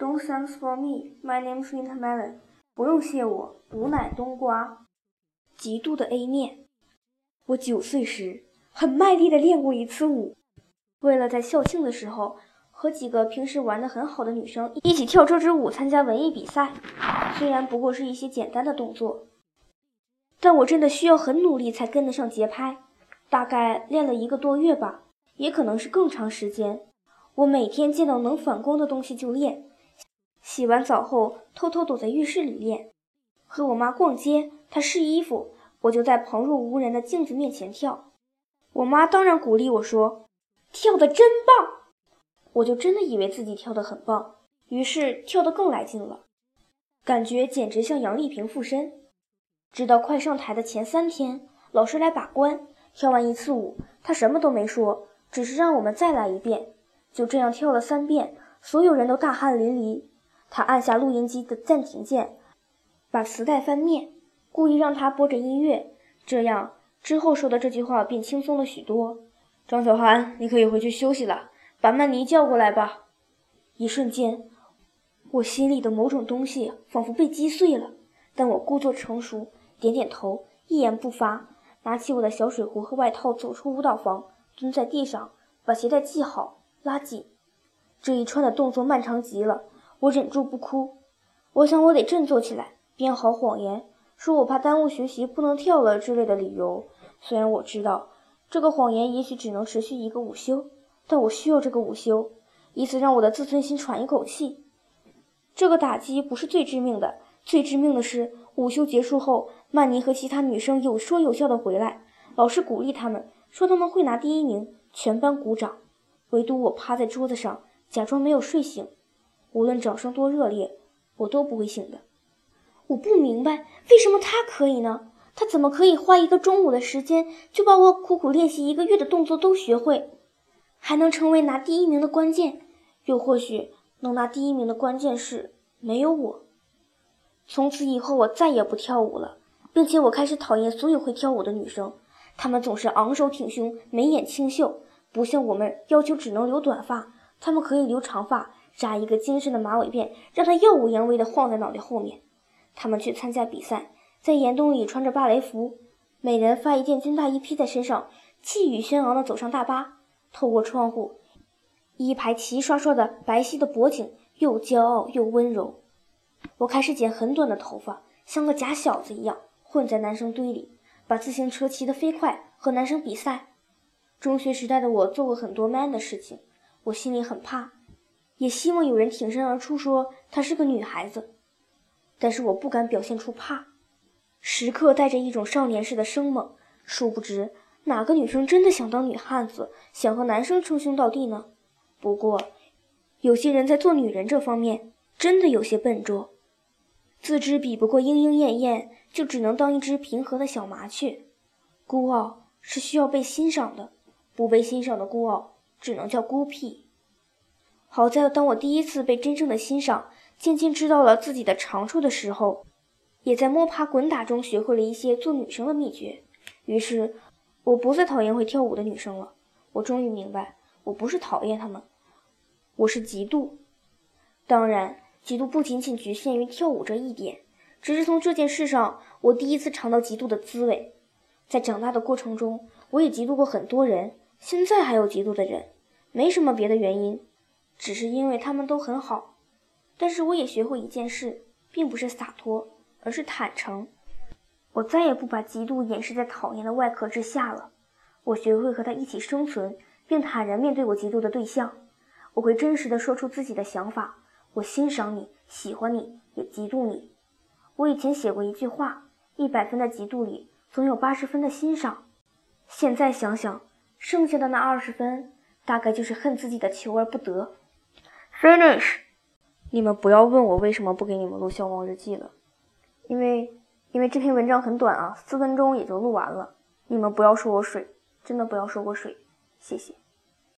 Don't thanks for me. My name's Winter Melon. 不用谢我，吾乃冬瓜。极度的 A 面。我九岁时很卖力地练过一次舞，为了在校庆的时候和几个平时玩得很好的女生一起跳这支舞参加文艺比赛。虽然不过是一些简单的动作，但我真的需要很努力才跟得上节拍。大概练了一个多月吧，也可能是更长时间。我每天见到能反光的东西就练。洗完澡后，偷偷躲在浴室里练。和我妈逛街，她试衣服，我就在旁若无人的镜子面前跳。我妈当然鼓励我说：“跳得真棒！”我就真的以为自己跳得很棒，于是跳得更来劲了，感觉简直像杨丽萍附身。直到快上台的前三天，老师来把关，跳完一次舞，他什么都没说，只是让我们再来一遍。就这样跳了三遍，所有人都大汗淋漓。他按下录音机的暂停键，把磁带翻面，故意让他播着音乐，这样之后说的这句话便轻松了许多。张小涵，你可以回去休息了，把曼妮叫过来吧。一瞬间，我心里的某种东西仿佛被击碎了，但我故作成熟，点点头，一言不发，拿起我的小水壶和外套，走出舞蹈房，蹲在地上，把鞋带系好，拉紧。这一串的动作漫长极了。我忍住不哭，我想我得振作起来，编好谎言，说我怕耽误学习，不能跳了之类的理由。虽然我知道这个谎言也许只能持续一个午休，但我需要这个午休，以此让我的自尊心喘一口气。这个打击不是最致命的，最致命的是午休结束后，曼妮和其他女生有说有笑的回来，老师鼓励他们，说他们会拿第一名，全班鼓掌，唯独我趴在桌子上，假装没有睡醒。无论掌声多热烈，我都不会醒的。我不明白为什么他可以呢？他怎么可以花一个中午的时间就把我苦苦练习一个月的动作都学会，还能成为拿第一名的关键？又或许能拿第一名的关键是没有我。从此以后，我再也不跳舞了，并且我开始讨厌所有会跳舞的女生。她们总是昂首挺胸，眉眼清秀，不像我们要求只能留短发，她们可以留长发。扎一个精神的马尾辫，让他耀武扬威地晃在脑袋后面。他们去参加比赛，在严冬里穿着芭蕾服，每人发一件军大衣披在身上，气宇轩昂地走上大巴。透过窗户，一排齐刷刷的白皙的脖颈，又骄傲又温柔。我开始剪很短的头发，像个假小子一样混在男生堆里，把自行车骑得飞快，和男生比赛。中学时代的我做过很多 man 的事情，我心里很怕。也希望有人挺身而出说她是个女孩子，但是我不敢表现出怕，时刻带着一种少年似的生猛。殊不知，哪个女生真的想当女汉子，想和男生称兄道弟呢？不过，有些人在做女人这方面真的有些笨拙，自知比不过莺莺燕燕，就只能当一只平和的小麻雀。孤傲是需要被欣赏的，不被欣赏的孤傲只能叫孤僻。好在，当我第一次被真正的欣赏，渐渐知道了自己的长处的时候，也在摸爬滚打中学会了一些做女生的秘诀。于是，我不再讨厌会跳舞的女生了。我终于明白，我不是讨厌她们，我是嫉妒。当然，嫉妒不仅仅局限于跳舞这一点，只是从这件事上，我第一次尝到嫉妒的滋味。在长大的过程中，我也嫉妒过很多人，现在还有嫉妒的人，没什么别的原因。只是因为他们都很好，但是我也学会一件事，并不是洒脱，而是坦诚。我再也不把嫉妒掩饰在讨厌的外壳之下了。我学会和他一起生存，并坦然面对我嫉妒的对象。我会真实的说出自己的想法。我欣赏你，喜欢你，也嫉妒你。我以前写过一句话：一百分的嫉妒里，总有八十分的欣赏。现在想想，剩下的那二十分，大概就是恨自己的求而不得。Finish！你们不要问我为什么不给你们录消防日记了，因为因为这篇文章很短啊，四分钟也就录完了。你们不要说我水，真的不要说我水，谢谢。